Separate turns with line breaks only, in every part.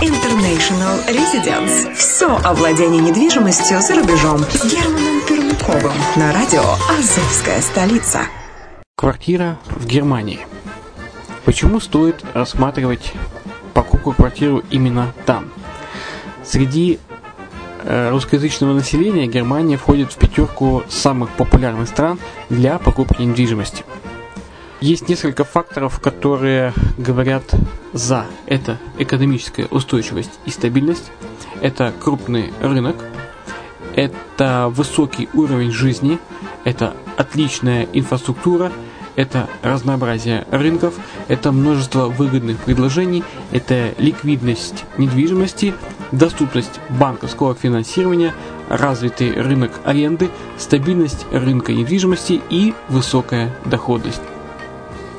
International Residence. Все о владении недвижимостью за рубежом с Германом Пермяковым на радио «Азовская столица».
Квартира в Германии. Почему стоит рассматривать покупку квартиру именно там? Среди э, русскоязычного населения Германия входит в пятерку самых популярных стран для покупки недвижимости – есть несколько факторов, которые говорят за. Это экономическая устойчивость и стабильность, это крупный рынок, это высокий уровень жизни, это отличная инфраструктура, это разнообразие рынков, это множество выгодных предложений, это ликвидность недвижимости, доступность банковского финансирования, развитый рынок аренды, стабильность рынка недвижимости и высокая доходность.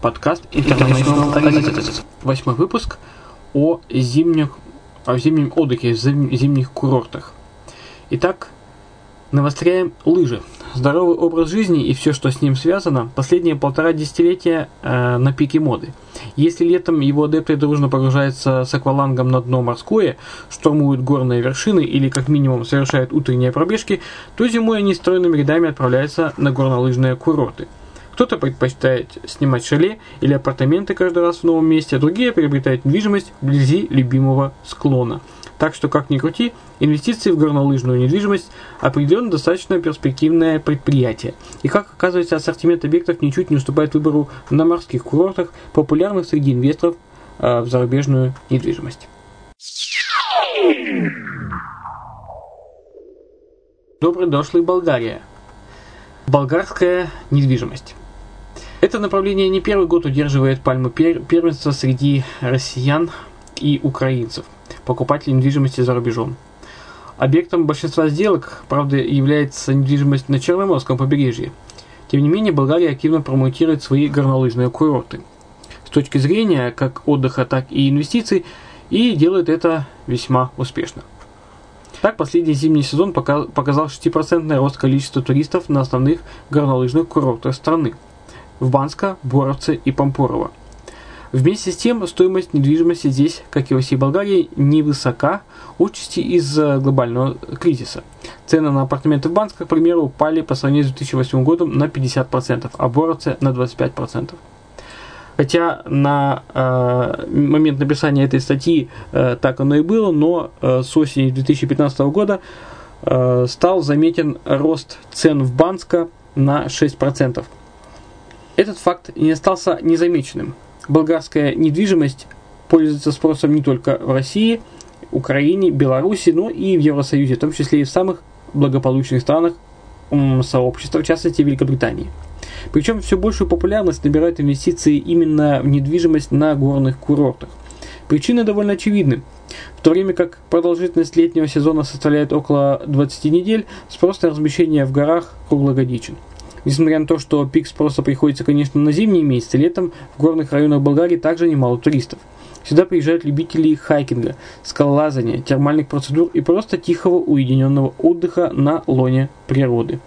подкаст International Analytics. Восьмой выпуск о зимних, о зимнем отдыхе, зимних курортах. Итак, навостряем лыжи. Здоровый образ жизни и все, что с ним связано, последние полтора десятилетия э, на пике моды. Если летом его адепты дружно погружаются с аквалангом на дно морское, штурмуют горные вершины или как минимум совершают утренние пробежки, то зимой они стройными рядами отправляются на горнолыжные курорты. Кто-то предпочитает снимать шале или апартаменты каждый раз в новом месте, а другие приобретают недвижимость вблизи любимого склона – так что, как ни крути, инвестиции в горнолыжную недвижимость определенно достаточно перспективное предприятие. И как оказывается, ассортимент объектов ничуть не уступает выбору на морских курортах, популярных среди инвесторов э, в зарубежную недвижимость. Добрый дошлый Болгария. Болгарская недвижимость. Это направление не первый год удерживает пальму первенства среди россиян и украинцев – покупателей недвижимости за рубежом. Объектом большинства сделок, правда, является недвижимость на Черноморском побережье. Тем не менее, Болгария активно промоутирует свои горнолыжные курорты. С точки зрения как отдыха, так и инвестиций, и делает это весьма успешно. Так, последний зимний сезон показал 6% рост количества туристов на основных горнолыжных курортах страны – в Банско, Боровце и Пампорово – Вместе с тем, стоимость недвижимости здесь, как и во всей Болгарии, невысока, отчасти из-за глобального кризиса. Цены на апартаменты в Банске, к примеру, упали по сравнению с 2008 годом на 50%, а Боровце на 25%. Хотя на э, момент написания этой статьи э, так оно и было, но э, с осени 2015 года э, стал заметен рост цен в Банско на 6%. Этот факт не остался незамеченным болгарская недвижимость пользуется спросом не только в России, Украине, Беларуси, но и в Евросоюзе, в том числе и в самых благополучных странах сообщества, в частности Великобритании. Причем все большую популярность набирают инвестиции именно в недвижимость на горных курортах. Причины довольно очевидны. В то время как продолжительность летнего сезона составляет около 20 недель, спрос на размещение в горах круглогодичен. Несмотря на то, что пик спроса приходится, конечно, на зимние месяцы, летом в горных районах Болгарии также немало туристов. Сюда приезжают любители хайкинга, скалолазания, термальных процедур и просто тихого уединенного отдыха на лоне природы.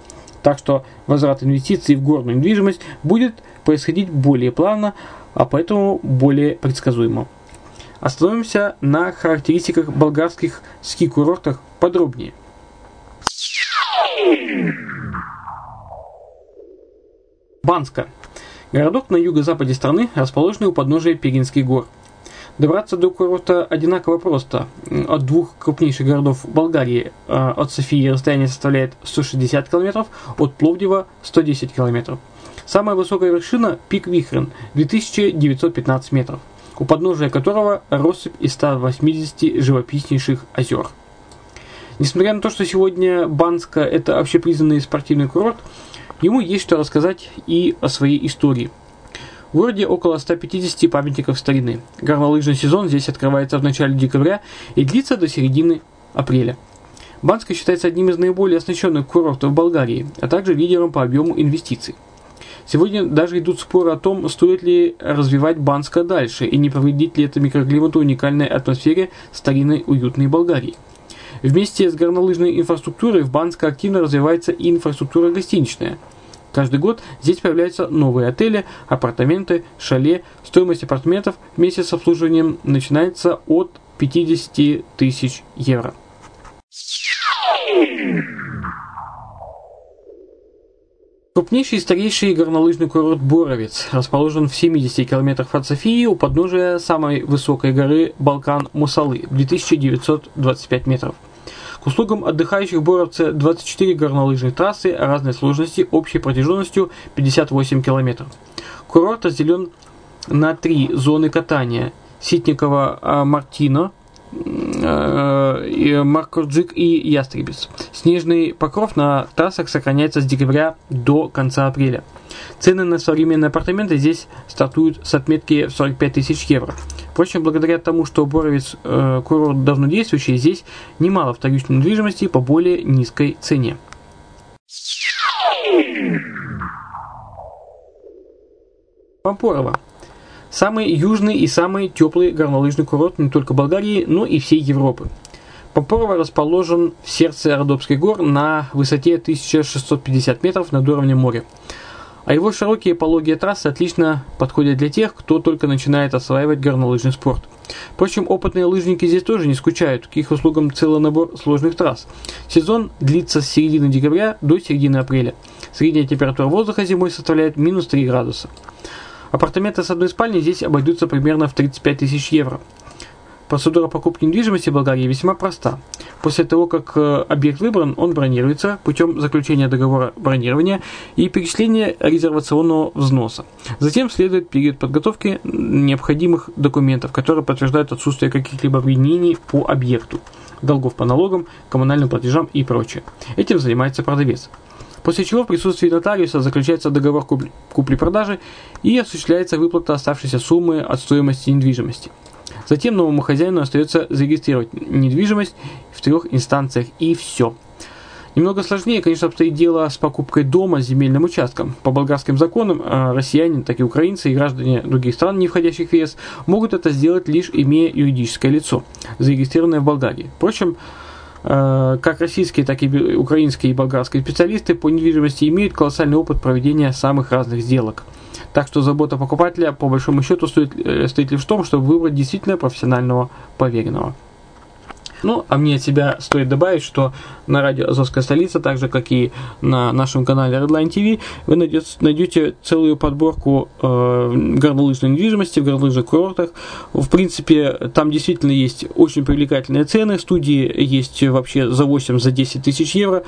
Так что возврат инвестиций в горную недвижимость будет происходить более плавно, а поэтому более предсказуемо. Остановимся на характеристиках болгарских ски-курортах подробнее. Банска. Городок на юго-западе страны, расположенный у подножия Пегинских гор. Добраться до курорта одинаково просто. От двух крупнейших городов Болгарии, а, от Софии расстояние составляет 160 км, от Пловдива 110 км. Самая высокая вершина – пик Вихрен, 2915 метров, у подножия которого россыпь из 180 живописнейших озер. Несмотря на то, что сегодня Банска – это общепризнанный спортивный курорт, Ему есть что рассказать и о своей истории. В городе около 150 памятников старины. Горнолыжный сезон здесь открывается в начале декабря и длится до середины апреля. Банска считается одним из наиболее оснащенных курортов Болгарии, а также лидером по объему инвестиций. Сегодня даже идут споры о том, стоит ли развивать Банска дальше и не повредит ли это микроклимату уникальной атмосфере старинной уютной Болгарии. Вместе с горнолыжной инфраструктурой в Банске активно развивается и инфраструктура гостиничная – Каждый год здесь появляются новые отели, апартаменты, шале. Стоимость апартаментов вместе с обслуживанием начинается от 50 тысяч евро. Крупнейший и старейший горнолыжный курорт Боровец расположен в 70 километрах от Софии у подножия самой высокой горы Балкан Мусалы 2925 метров. К услугам отдыхающих боровцы 24 горнолыжных трассы разной сложности общей протяженностью 58 км. Курорт разделен на три зоны катания – Ситникова-Мартино, э, Маркорджик и Ястребец. Снежный покров на трассах сохраняется с декабря до конца апреля. Цены на современные апартаменты здесь стартуют с отметки 45 тысяч евро. Впрочем, благодаря тому, что Боровец э, курорт давно действующий, здесь немало вторичной недвижимости по более низкой цене. Пампорово. Самый южный и самый теплый горнолыжный курорт не только Болгарии, но и всей Европы. Пампорово расположен в сердце Родопских гор на высоте 1650 метров над уровнем моря. А его широкие пологие трассы отлично подходят для тех, кто только начинает осваивать горнолыжный спорт. Впрочем, опытные лыжники здесь тоже не скучают, к их услугам целый набор сложных трасс. Сезон длится с середины декабря до середины апреля. Средняя температура воздуха зимой составляет минус 3 градуса. Апартаменты с одной спальней здесь обойдутся примерно в 35 тысяч евро. Процедура покупки недвижимости в Болгарии весьма проста. После того, как э, объект выбран, он бронируется путем заключения договора бронирования и перечисления резервационного взноса. Затем следует период подготовки необходимых документов, которые подтверждают отсутствие каких-либо обвинений по объекту, долгов по налогам, коммунальным платежам и прочее. Этим занимается продавец. После чего в присутствии нотариуса заключается договор купли-продажи и осуществляется выплата оставшейся суммы от стоимости недвижимости – Затем новому хозяину остается зарегистрировать недвижимость в трех инстанциях и все. Немного сложнее, конечно, обстоит дело с покупкой дома с земельным участком. По болгарским законам а, россияне, так и украинцы и граждане других стран, не входящих в ЕС, могут это сделать лишь имея юридическое лицо, зарегистрированное в Болгарии. Впрочем, как российские, так и украинские и болгарские специалисты по недвижимости имеют колоссальный опыт проведения самых разных сделок – так что забота покупателя, по большому счету, стоит, э, стоит лишь в том, чтобы выбрать действительно профессионального поверенного. Ну, а мне от себя стоит добавить, что на радио «Азовская столица», так же, как и на нашем канале Redline TV, вы найдете, целую подборку э, горнолыжной недвижимости в горнолыжных курортах. В принципе, там действительно есть очень привлекательные цены. Студии есть вообще за 8, за 10 тысяч евро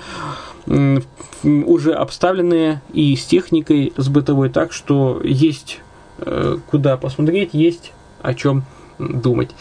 уже обставленные и с техникой, с бытовой, так что есть э, куда посмотреть, есть о чем думать.